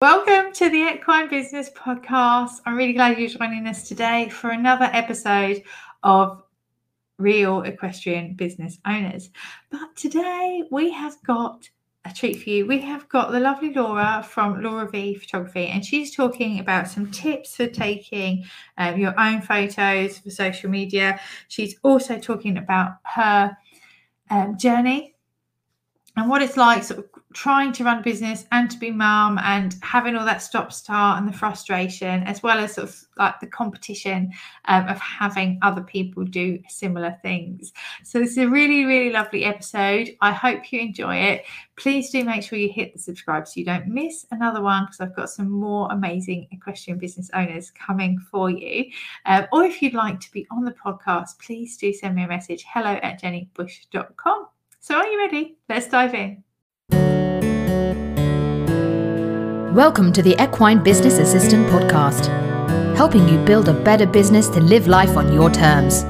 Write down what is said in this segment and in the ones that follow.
Welcome to the Equine Business Podcast. I'm really glad you're joining us today for another episode of Real Equestrian Business Owners. But today we have got a treat for you. We have got the lovely Laura from Laura V Photography, and she's talking about some tips for taking um, your own photos for social media. She's also talking about her um, journey and what it's like sort of trying to run business and to be mum and having all that stop start and the frustration as well as sort of like the competition um, of having other people do similar things. So this is a really really lovely episode. I hope you enjoy it. Please do make sure you hit the subscribe so you don't miss another one because i've got some more amazing equestrian business owners coming for you. Um, or if you'd like to be on the podcast please do send me a message hello at jennybush.com so, are you ready? Let's dive in. Welcome to the Equine Business Assistant Podcast, helping you build a better business to live life on your terms.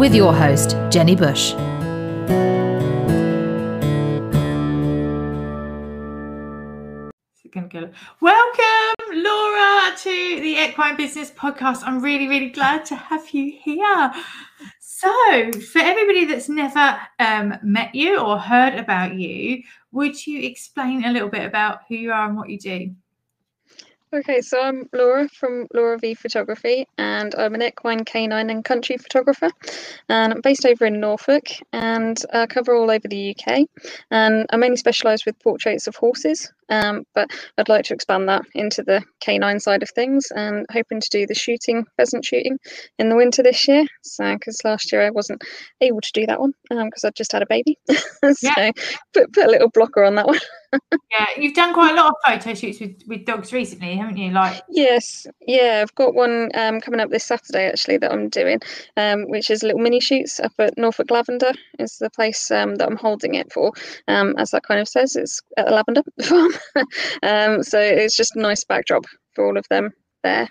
With your host, Jenny Bush. Welcome, Laura, to the Equine Business Podcast. I'm really, really glad to have you here. So, for everybody that's never um, met you or heard about you, would you explain a little bit about who you are and what you do? Okay, so I'm Laura from Laura V Photography, and I'm an equine, canine, and country photographer. And I'm based over in Norfolk, and cover all over the UK. And I mainly specialise with portraits of horses, um, but I'd like to expand that into the canine side of things, and hoping to do the shooting, pheasant shooting, in the winter this year. So, because last year I wasn't able to do that one because um, I just had a baby, so yeah. put put a little blocker on that one. yeah, you've done quite a lot of photo shoots with, with dogs recently, haven't you? Like yes, yeah, I've got one um, coming up this Saturday actually that I'm doing, um, which is little mini shoots up at Norfolk Lavender is the place um, that I'm holding it for. Um, as that kind of says, it's at the Lavender Farm, um, so it's just a nice backdrop for all of them there.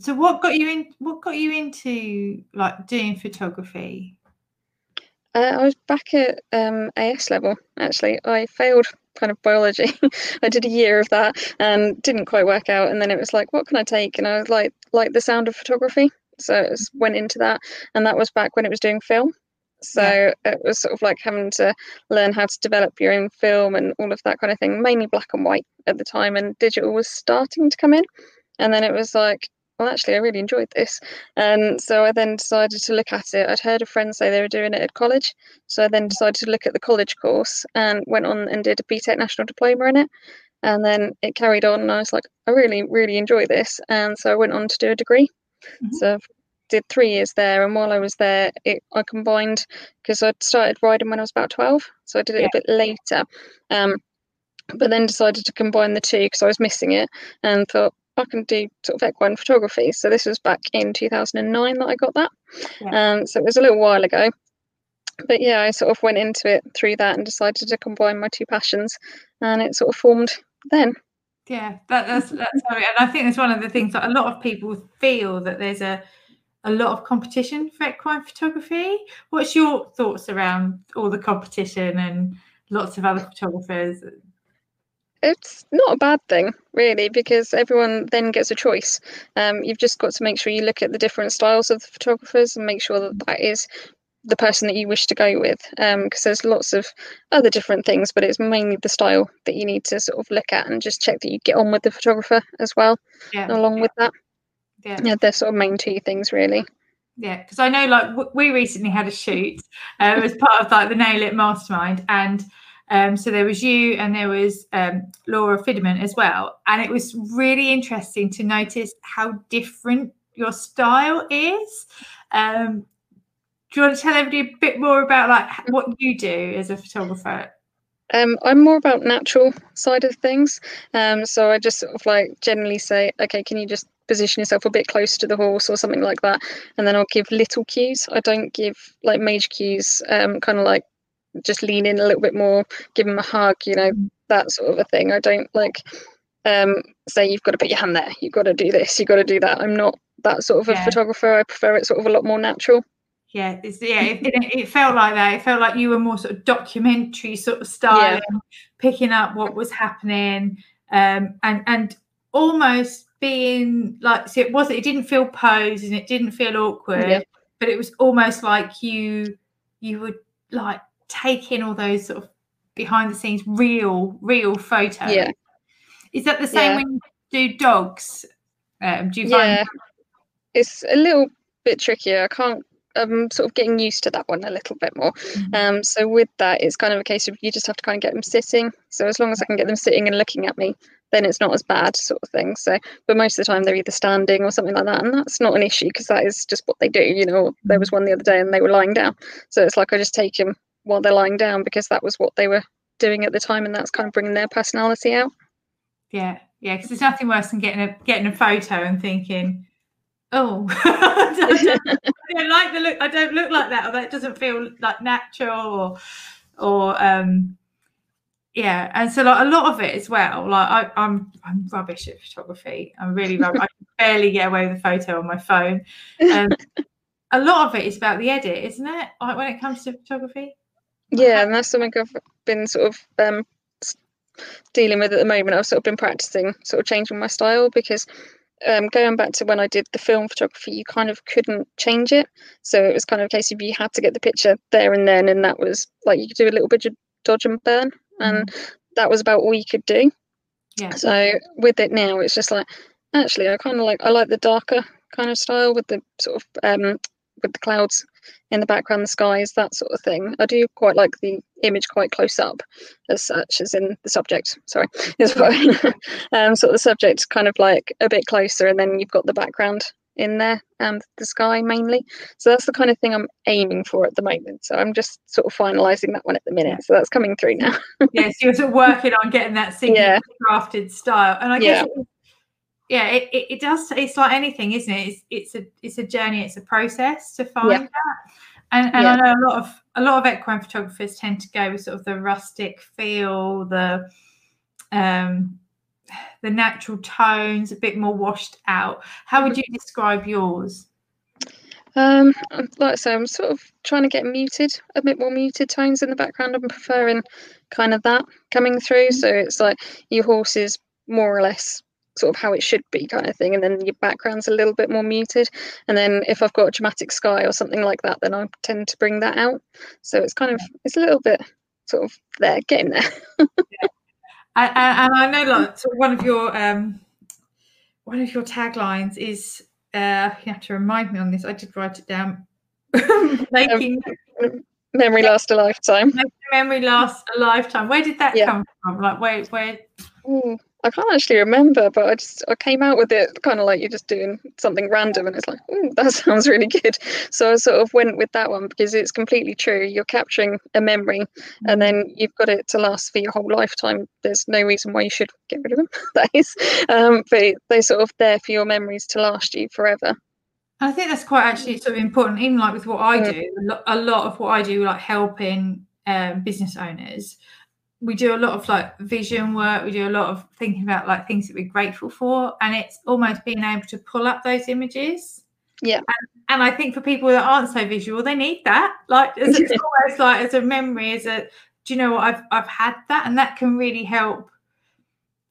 So what got you in? What got you into like doing photography? Uh, I was back at um, AS level actually. I failed kind of biology. I did a year of that and didn't quite work out. And then it was like, what can I take? And I was like, like the sound of photography. So it was, went into that, and that was back when it was doing film. So yeah. it was sort of like having to learn how to develop your own film and all of that kind of thing, mainly black and white at the time, and digital was starting to come in. And then it was like, well, actually, I really enjoyed this. And so I then decided to look at it. I'd heard a friend say they were doing it at college. So I then decided to look at the college course and went on and did a BTEC National Diploma in it. And then it carried on, and I was like, I really, really enjoy this. And so I went on to do a degree. Mm-hmm. So did three years there. And while I was there, it, I combined because I started riding when I was about 12. So I did it yeah. a bit later. Um, but then decided to combine the two because I was missing it and thought, I can do sort of equine photography. So this was back in 2009 that I got that. Yeah. Um, so it was a little while ago. But yeah, I sort of went into it through that and decided to combine my two passions, and it sort of formed then. Yeah, that, that's that's and I think it's one of the things that a lot of people feel that there's a a lot of competition for equine photography. What's your thoughts around all the competition and lots of other photographers? it's not a bad thing really because everyone then gets a choice um, you've just got to make sure you look at the different styles of the photographers and make sure that that is the person that you wish to go with because um, there's lots of other different things but it's mainly the style that you need to sort of look at and just check that you get on with the photographer as well yeah. along yeah. with that yeah. yeah they're sort of main two things really yeah because i know like w- we recently had a shoot uh, as part of like the nail it mastermind and um, so there was you and there was um, Laura Fidderman as well. And it was really interesting to notice how different your style is. Um, do you want to tell everybody a bit more about like what you do as a photographer? Um, I'm more about natural side of things. Um, so I just sort of like generally say, okay, can you just position yourself a bit closer to the horse or something like that? And then I'll give little cues. I don't give like major cues, um, kind of like just lean in a little bit more, give them a hug, you know, that sort of a thing. I don't like um, say you've got to put your hand there, you've got to do this, you've got to do that. I'm not that sort of a yeah. photographer. I prefer it sort of a lot more natural. Yeah, it's, yeah, it, it, it, felt like that. It felt like you were more sort of documentary sort of style, yeah. picking up what was happening. Um, and and almost being like so it wasn't it didn't feel posed and it didn't feel awkward Yeah. but it was almost like you you would like take in all those sort of behind the scenes real real photos Yeah. is that the same Yeah. when you do dogs um do you find Yeah. It's a little bit trickier. I can't. I'm sort of getting used to that one a little bit more. Mhm. Um, so with that, it's kind of a case of you just have to kind of get them sitting. So as long as I can get them sitting and looking at me, then it's not as bad, sort of thing. So, but most of the time they're either standing or something like that, and that's not an issue because that is just what they do. You know, there was one the other day and they were lying down, so it's like I just take them while they're lying down because that was what they were doing at the time, and that's kind of bringing their personality out. Yeah, yeah, because there's nothing worse than getting a getting a photo and thinking, "Oh, I don't, I don't like the look. I don't look like that, or that doesn't feel like natural, or or um, yeah." And so, like a lot of it as well. Like I, I'm I'm rubbish at photography. I'm really rubbish. I can barely get away with a photo on my phone. Um, a lot of it is about the edit, isn't it? Like when it comes to photography. Yeah, and that's something I've been sort of um, dealing with at the moment. I've sort of been practicing, sort of changing my style because um, going back to when I did the film photography, you kind of couldn't change it. So it was kind of a case of you had to get the picture there and then, and that was like you could do a little bit of dodge and burn, and that was about all you could do. Yeah. So with it now, it's just like actually, I kind of like I like the darker kind of style with the sort of um, with the clouds in the background, the skies, that sort of thing. I do quite like the image quite close up, as such as in the subject. Sorry, is what um, sort of the subject kind of like a bit closer, and then you've got the background in there, um, the sky mainly. So that's the kind of thing I'm aiming for at the moment. So I'm just sort of finalising that one at the minute. So that's coming through now. yes, you're sort of working on getting that signature Yeah. crafted style, and I Yeah. guess, it, yeah, it, it, it does. It's like anything, isn't it? It's it's a it's a journey. It's a process to find that, and and I know a lot of a lot of equine photographers tend to go with sort of the rustic feel, the um the natural tones, a bit more washed out. How would you describe yours? Um, like I say, I'm sort of trying to get muted, a bit more muted tones in the background. I'm preferring kind of that coming through. So it's like your horse is more or less sort of how it should be, kind of thing, and then your background's a little bit more muted. And then if I've got a dramatic sky or something like that, then I tend to bring that out. So it's kind of it's a little bit sort of there, getting there. And, and, I know, like, so one of your um, one of your taglines is uh, you have to remind me on this. I did write it down. Making Memory lasts a lifetime. memory last a lifetime. Where did that Yeah. come from? Like, where, where? Ooh, I can't actually remember, but I just I came out with it kind of like you're just doing something random, and it's like, that sounds really good. So I sort of went with that one because it's completely true. You're capturing a memory, and then you've got it to last for your whole lifetime. There's no reason why you should get rid of them. that is, um, but they're sort of there for your memories to last you forever. I think that's quite actually sort of important. Even like with what I Mm. do, a lot, a lot of what I do, like helping um, business owners, we do a lot of like vision work. We do a lot of thinking about like things that we're grateful for, and it's almost being able to pull up those images. Yeah. And, and I think for people that aren't so visual, they need that. Like it's almost like as a memory, as a do you know what I've I've had that, and that can really help.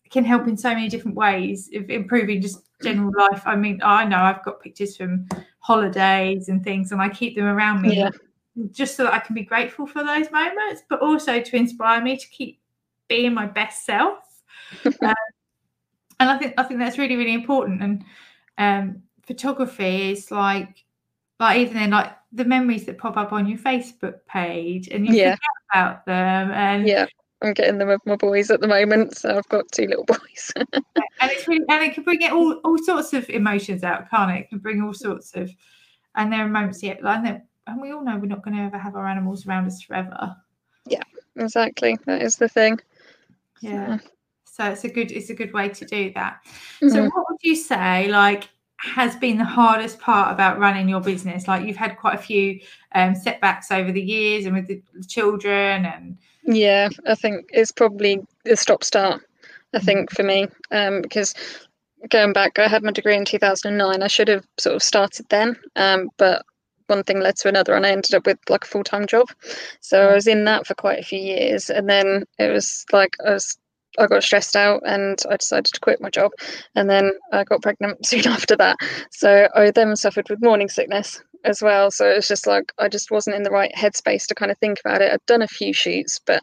Can help in so many different ways of improving just general life. I mean, I know I've got pictures from holidays and things, and I keep them around me Yeah. Just so that I can be grateful for those moments, but also to inspire me to keep being my best self. um, and I think I think that's really really important. And um, photography is like like even then like the memories that pop up on your Facebook page, and you Yeah. forget about them, and Yeah, I'm getting them with my boys at the moment, so I've got two little boys. and it's really and it can bring it all all sorts of emotions out, can't it? It can bring all sorts of and there are moments yet like and we all know we're not going to ever have our animals around us forever. Yeah, exactly, that is the thing. Yeah. So it's a good it's a good way to do that. Mhm. So what would you say like has been the hardest part about running your business? Like you've had quite a few um, setbacks over the years and with the children and Yeah, I think it's probably the stop start. I think for me, um, because going back, I had my degree in 2009. I should have sort of started then, um, but one thing led to another, and I ended up with like a full time job. So I mm. was in that for quite a few years, and then it was like I was I got stressed out and I decided to quit my job. And then I got pregnant soon after that. So I then suffered with morning sickness as well. So it's just like I just wasn't in the right headspace to kind of think about it. I'd done a few shoots, but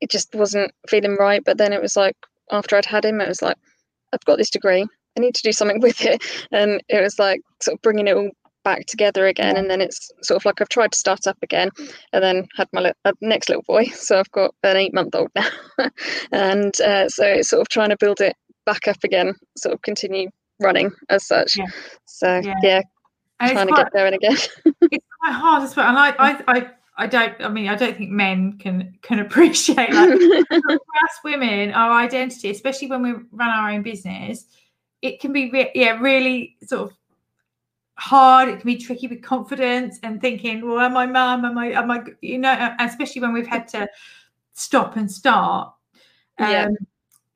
it just wasn't feeling right. But then it was like after I'd had him, it was like, I've got this degree. I need to do something with it. And it was like sort of bringing it all back together again. And then it's sort of like I've tried to start up again and then had my li- uh, next little boy. So I've got an eight month old now. and uh, so it's sort of trying to build it back up again, sort of continue running as such. Yeah. So Yeah. yeah, trying it's to get there and again. it's quite hard as well. And I, I, I, I don't. I mean, I don't think men can can appreciate like for us women, our identity, especially when we run our own business, it can be re- yeah really sort of hard. It can be tricky with confidence and thinking, well, am I mum? Am I? Am I? You know, especially when we've had to stop and start. Um, Yeah.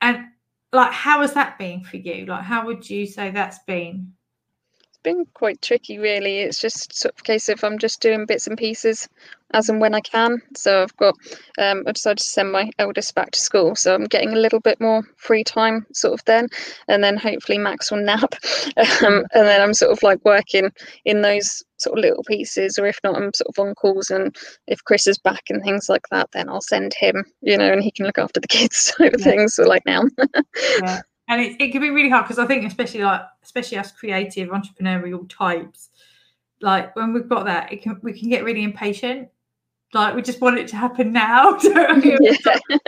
And like, how has that been for you? Like, how would you say that's been? Been quite tricky really. It's just sort of a case of i'm just doing bits and pieces as and when i can. So i've got um i decided to send my eldest back to school. So i'm getting a little bit more free time sort of then. And then hopefully max will nap. Um, and then i'm sort of like working in those sort of little pieces. Or if not i'm sort of on calls. And if chris is back and things like that then i'll send him you know and he can look after the kids type of Yeah. things so like now. Yeah and it, it can be really hard because i think especially like especially us creative entrepreneurial types like when we've got that it can we can get really impatient like we just want it to happen now don't we? yeah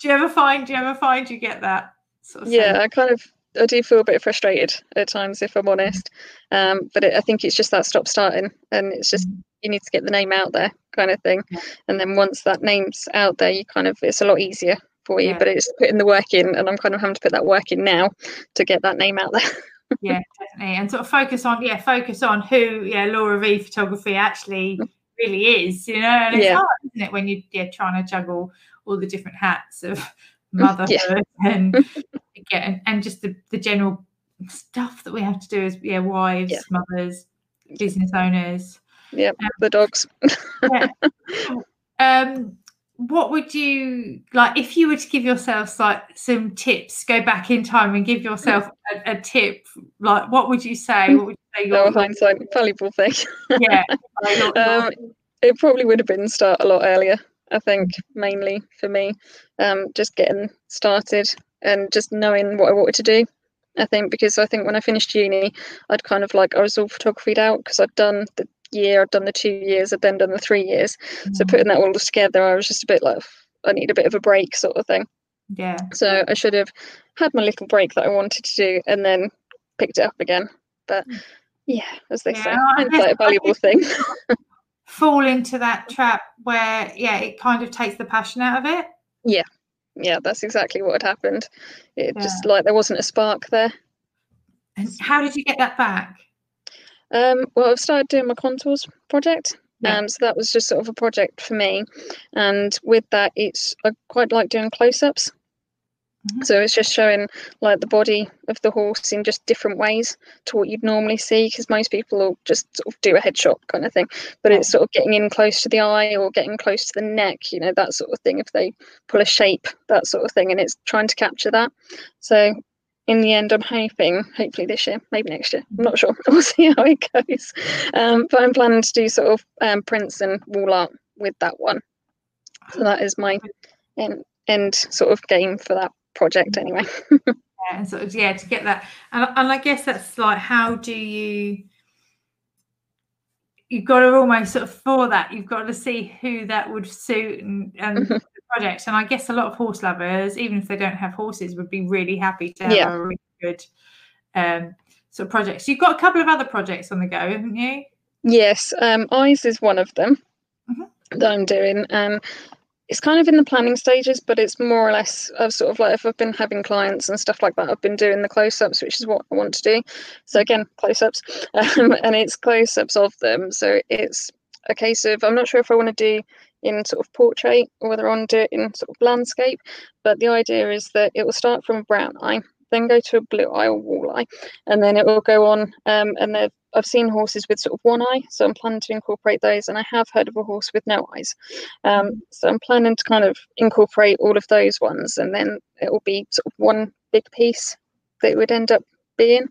do you ever find do you ever find you get that sort of yeah sense? i kind of i do feel a bit frustrated at times if i'm honest um but it, i think it's just that stop starting and it's just Mhm. you need to get the name out there kind of thing Yeah. and then once that name's out there you kind of it's a lot easier for you Yeah. but it's putting the work in and i'm kind of having to put that work in now to get that name out there yeah definitely and sort of focus on yeah focus on who yeah laura v photography actually really is you know and it's Yeah. hard isn't it when you yeah trying to juggle all the different hats of motherhood and yeah and, and just the, the general stuff that we have to do as yeah wives Yeah. mothers business owners yep the dogs yeah. um what would you like if you were to give yourself like some tips go back in time and give yourself a, a tip like what would you say? What would you say no your, hindsight valuable thing yeah like your- your- um it probably would have been start a lot earlier i think mainly for me. Um just getting started and just knowing what i wanted to do i think because i think when i finished uni i'd kind of like i was all photographied out because i'd done the year i'd done the two years i'd then done the three years. So mm. putting that all together i was just a bit like i need a bit of a break sort of thing. Yeah. So i should have had my little break that i wanted to do and then picked it up again. But mm. yeah as they Yeah, say I guess- hindsight a valuable thing. fall into that trap where yeah it kind of takes the passion out of it. Yeah. Yeah, that's exactly what had happened. It just like there wasn't a spark there. And how did you get that back um well i've started doing my contours project Yeah. um so that was just sort of a project for me and with that it's i quite like doing close-ups Mhm. so it's just showing like the body of the horse in just different ways to what you'd normally see because most people will just sort of do a headshot kind of thing but Yeah. it's sort of getting in close to the eye or getting close to the neck you know that sort of thing if they pull a shape that sort of thing and it's trying to capture that so in the end i'm hoping hopefully this year maybe next year i'm not sure. We'll see how it goes. Um, but i'm planning to do sort of um, prints and wall art with that one. So that is my end, end sort of game for that project anyway. Yeah, and sort of yeah to get that and, and i guess that's like how do you you've got to almost sort of for that you've got to see who that would suit and, and Mhm. the project and i guess a lot of horse lovers even if they don't have horses would be really happy to have Yeah. a really good um sort of project. So you've got a couple of other projects on the go haven't you Yes, um, eyes is one of them Mhm. that I'm doing. Um, it's kind of in the planning stages, but it's more or less I've sort of like if I've been having clients and stuff like that, I've been doing the close-ups, which is what I want to do. So again, close-ups, um, and it's close-ups of them. So it's a case of I'm not sure if I want to do in sort of portrait or whether I want to do it in sort of landscape. But the idea is that it will start from a brown eye, then go to a blue eye or walleye, and then it will go on. Um, and I've seen horses with sort of one eye, so I'm planning to incorporate those. And I have heard of a horse with no eyes, um, so I'm planning to kind of incorporate all of those ones, and then it will be sort of one big piece that it would end up being.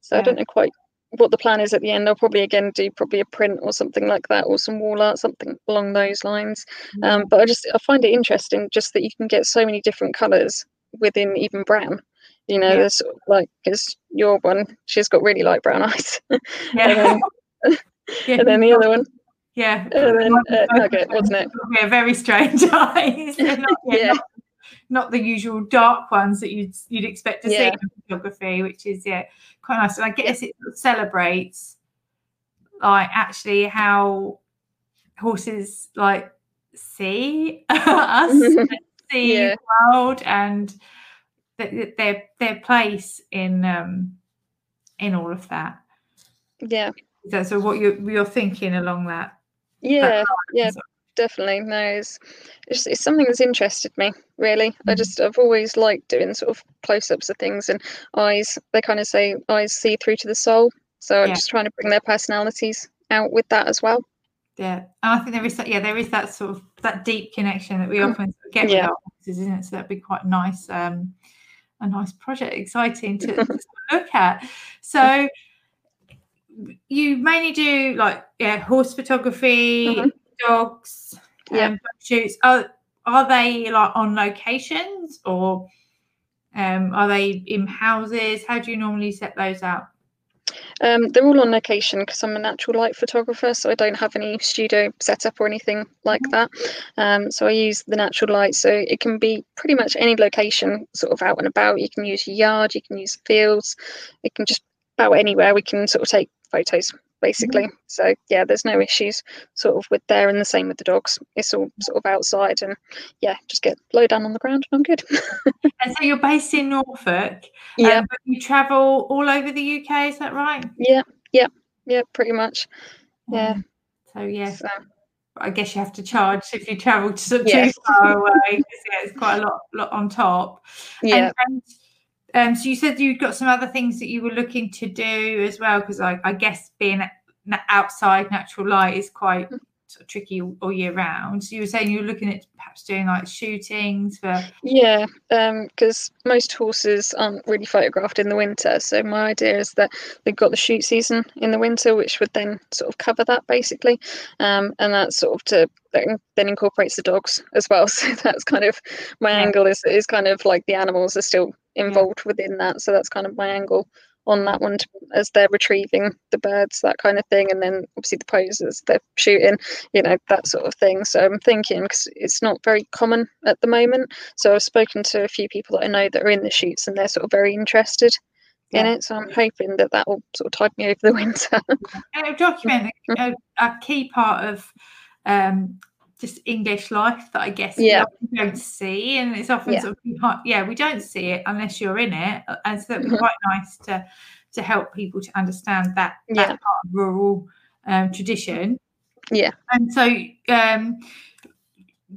So Yeah. I don't know quite what the plan is at the end. I'll probably again do probably a print or something like that, or some wall art, something along those lines. Um, but I just I find it interesting just that you can get so many different colours within even brown. You know, Yeah. there's like because your one, she's got really light brown eyes, yeah. yeah. and then the other one, yeah. and then uh, Nugget, wasn't it? Yeah, very strange eyes. Not, yeah, Yeah. Not, not the usual dark ones that you'd you'd expect to see in photography, which is yeah quite nice. And I guess it celebrates like actually how horses like see us, and see Yeah. the world, and th- th- their their place in um in all of that. Yeah, Is so? What you're you're thinking along that? yeah, yeah, So- definitely. No, it's, it's it's something that's interested me really. I Mhm. just I've always liked doing sort of close-ups of things and eyes. They kind of say eyes see through to the soul, so I'm Yeah. just trying to bring their personalities out with that as well. Yeah, and I think there is that. Yeah, there is that sort of that deep connection that we often get Yeah. with isn't it? So that'd be quite nice. Um, a nice project, exciting to, to look at. So you mainly do like yeah, horse photography, Mhm. Dogs, Yeah. um, shoots. Are are they like on locations or um, are they in houses? How do you normally set those out? Um, they're all on location because I'm a natural light photographer, so I don't have any studio setup or anything like Mhm. that. Um, so I use the natural light, so it can be pretty much any location, sort of out and about. You can use your yard, you can use fields, it can just about anywhere. We can sort of take photos basically. So yeah, there's no issues sort of with there, and the same with the dogs. It's all sort of outside, and yeah, just get low down on the ground, and I'm good. And so you're based in Norfolk. yeah, Um, but you travel all over the UK, is that right? yeah, yeah, yeah, pretty much. Yeah. Um, so yeah, So, I guess you have to charge if you travel to Yes. too far away. yeah, it's quite a lot, lot on top. yeah. And, and um, so you said you'd got some other things that you were looking to do as well, because I, I guess being outside natural light is quite Mm. sort of tricky all, all year round. So you were saying you were looking at perhaps doing like shootings for Yeah, because most horses aren't really photographed in the winter. So my idea is that they've got the shoot season in the winter, which would then sort of cover that basically, um, and that's sort of to then then incorporates the dogs as well. So that's kind of my Yeah. angle is is kind of like the animals are still involved within that. So that's kind of my angle on that one to, as they're retrieving the birds, that kind of thing, and then obviously the poses they're shooting, you know, that sort of thing. So I'm thinking because it's not very common at the moment. So I've spoken to a few people that I know that are in the shoots, and they're sort of very interested in it. So I'm hoping that that will sort of tide me over the winter. and a document a, a key part of um just English life that I guess we Yeah. often don't see, and it's often Yeah. sort of yeah, we don't see it unless you're in it, uh, and so it'd be Mhm. quite nice to to help people to understand that that Yeah. part of rural um, tradition. Yeah. and so um,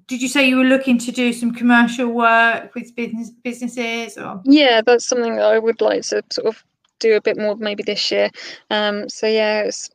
did you say you were looking to do some commercial work with business businesses or yeah, that's something that I would like to sort of do a bit more maybe this year. Um, so yeah, it's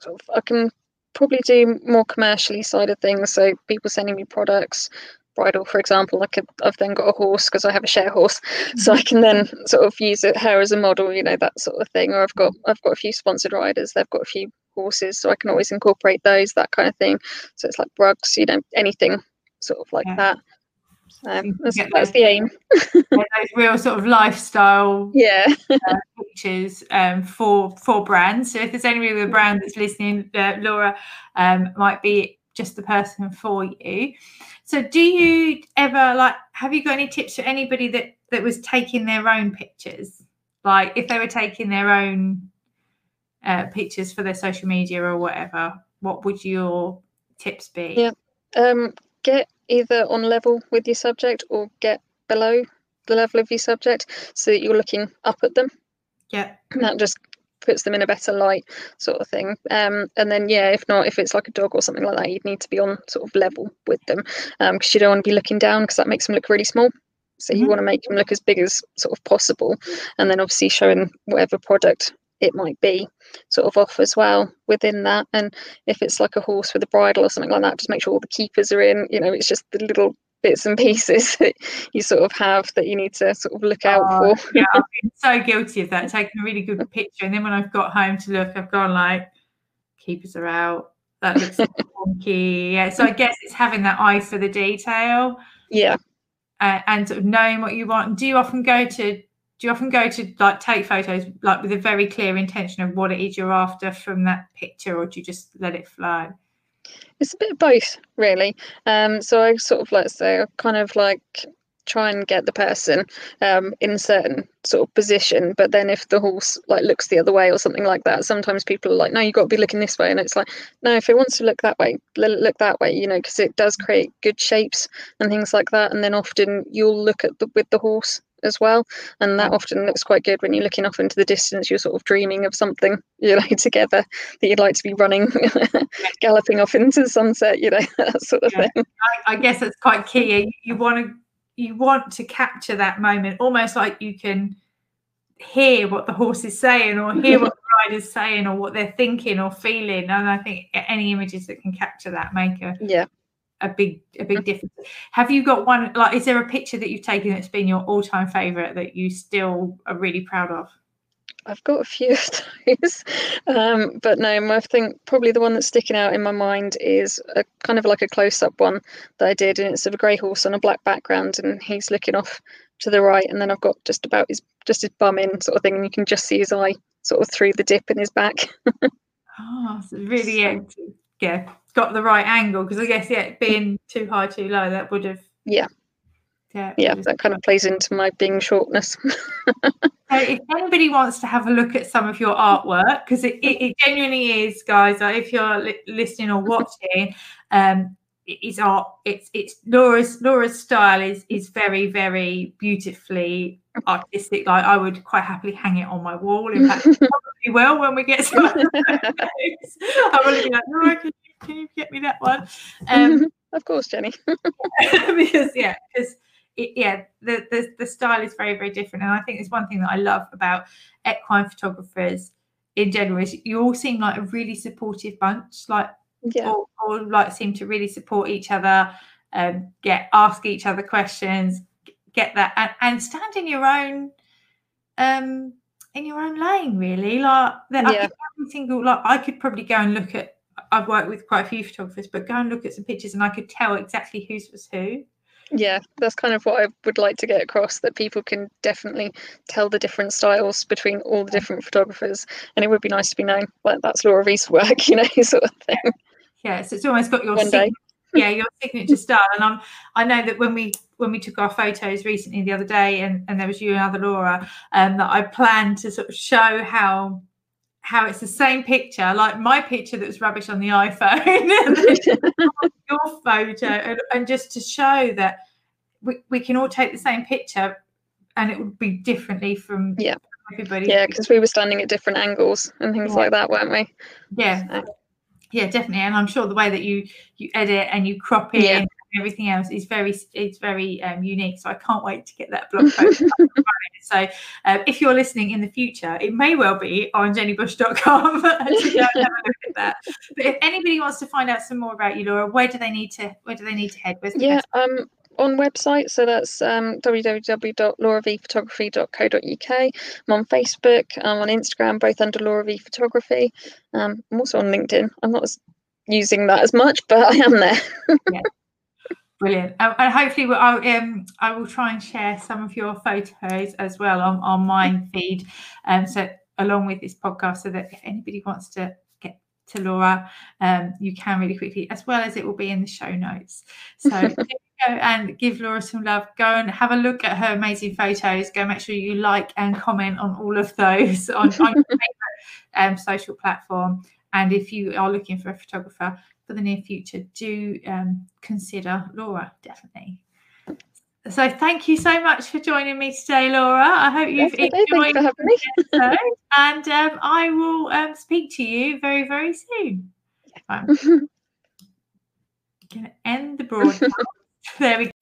sort of I can probably do more commercially side of things. So people sending me products, bridle, for example. I could, I've then got a horse because I have a share horse, so I can then sort of use it her as a model, you know, that sort of thing. Or I've got I've got a few sponsored riders. They've got a few horses, so I can always incorporate those, that kind of thing. So it's like rugs, you know, anything sort of like Yeah. that. So that's, get that's those- the aim. yeah, those real sort of lifestyle Yeah. pictures um, for for brands. So if there's any other brand that's listening, uh, Laura um, might be just the person for you. So do you ever like have you got any tips for anybody that that was taking their own pictures? Like if they were taking their own uh, pictures for their social media or whatever, what would your tips be? Yeah. um, get either on level with your subject or get below the level of your subject so that you're looking up at them. Yeah. And that just puts them in a better light, sort of thing. Um, and then, yeah, if not, if it's like a dog or something like that, you'd need to be on sort of level with them because you don't want to be looking down because that makes them look really small. So you Mhm. want to make them look as big as sort of possible, and then obviously showing whatever product it might be sort of off as well within that. And if it's like a horse with a bridle or something like that, just make sure all the keepers are in. You know, it's just the little bits and pieces that you sort of have that you need to sort of look out Oh, for. yeah, I've been so guilty of that. Taking a really good picture, and then when I've got home to look, I've gone like, keepers are out. That looks wonky. Yeah, so I guess it's having that eye for the detail Yeah. uh, and sort of knowing what you want. Do you often go to? Do you often go to like take photos like with a very clear intention of what it is you're after from that picture, or do you just let it flow? It's a bit of both, really. Um, so I sort of let's say I kind of like try and get the person um, in a certain sort of position, but then if the horse like looks the other way or something like that, sometimes people are like, "No, you've got to be looking this way," and it's like, "No, if it wants to look that way, let it look that way," you know, because it does create good shapes and things like that. And then often you'll look at the with the horse as well, and that mm. often looks quite good when you're looking off into the distance. You're sort of dreaming of something, you know, together that you'd like to be running, galloping off into the sunset, you know, that sort of Yeah. thing. I, I guess that's quite key. You, you want to you want to capture that moment, almost like you can hear what the horse is saying, or hear what the rider's saying, or what they're thinking or feeling. And I think any images that can capture that make a, Yeah. A big a big difference. Have you got one? Like, is there a picture that you've taken that's been your all time favorite that you still are really proud of? I've got a few of those, um, but no, I think probably the one that's sticking out in my mind is a kind of like a close-up one that I did, and it's of a grey horse on a black background, and he's looking off to the right, and then I've got just about his just his bum in sort of thing, and you can just see his eye sort of through the dip in his back. Oh, so really, yeah, yeah, got the right angle because I guess yeah, being too high, too low, that would have Yeah. yeah, yeah, that kind of plays into my being shortness. So if anybody wants to have a look at some of your artwork, because it, it, it genuinely is, guys, like if you're li- listening or watching, um, it is art. It's it's Laura's Laura's style is is very very beautifully artistic. Like I would quite happily hang it on my wall. In fact, probably will when we get some. I to be like Laura, can you, can you get me that one? Um, of course, Jenny. because yeah, because it, yeah, the, the the style is very very different, and I think it's one thing that I love about equine photographers in general is you all seem like a really supportive bunch, like Yeah, all, all like seem to really support each other, um, get ask each other questions, get that, and, and stand in your own um in your own lane really like that I Yeah. every single like I could probably go and look at I've worked with quite a few photographers but go and look at some pictures and I could tell exactly whose was who yeah, that's kind of what I would like to get across that people can definitely tell the different styles between all the different photographers, and it would be nice to be known like that's Laura V's work, you know, sort of thing. Yeah so it's almost got your signature, yeah your signature style and I'm I know that when we when we took our photos recently the other day and, and there was you and other Laura um that I planned to sort of show how how it's the same picture like my picture that was rubbish on the iPhone your photo and, and just to show that we, we can all take the same picture and it would be differently from Yeah. everybody yeah, because we were standing at different angles and things Yeah. like that, weren't we? yeah So- yeah definitely and i'm sure the way that you you edit and you crop it Yeah. and everything else is very it's very um, unique so i can't wait to get that blog post up and running. so uh, if you're listening in the future it may well be on jennybush.com to go and have a look at that but if anybody wants to find out some more about you laura where do they need to where do they need to head Where's the Yeah, um, on website, so that's um, www.lauravphotography.co.uk. I'm on Facebook, I'm on Instagram, both under Laura V Photography. Um, I'm also on LinkedIn. I'm not using that as much, but I am there. yeah. Brilliant. Um, and hopefully, we'll, I'll, um, I will try and share some of your photos as well on, on my feed. Um, so, along with this podcast, so that if anybody wants to get to Laura, um, you can really quickly, as well as it will be in the show notes. So, go and give Laura some love. Go and have a look at her amazing photos. Go make sure you like and comment on all of those on, on your favorite um, social platform. And if you are looking for a photographer, for the near future, do um, consider Laura definitely. So thank you so much for joining me today, Laura. I hope you've. Thanks enjoyed for having me. the episode, and um, I will um, speak to you very, very soon. I'm going to end the broadcast. There we.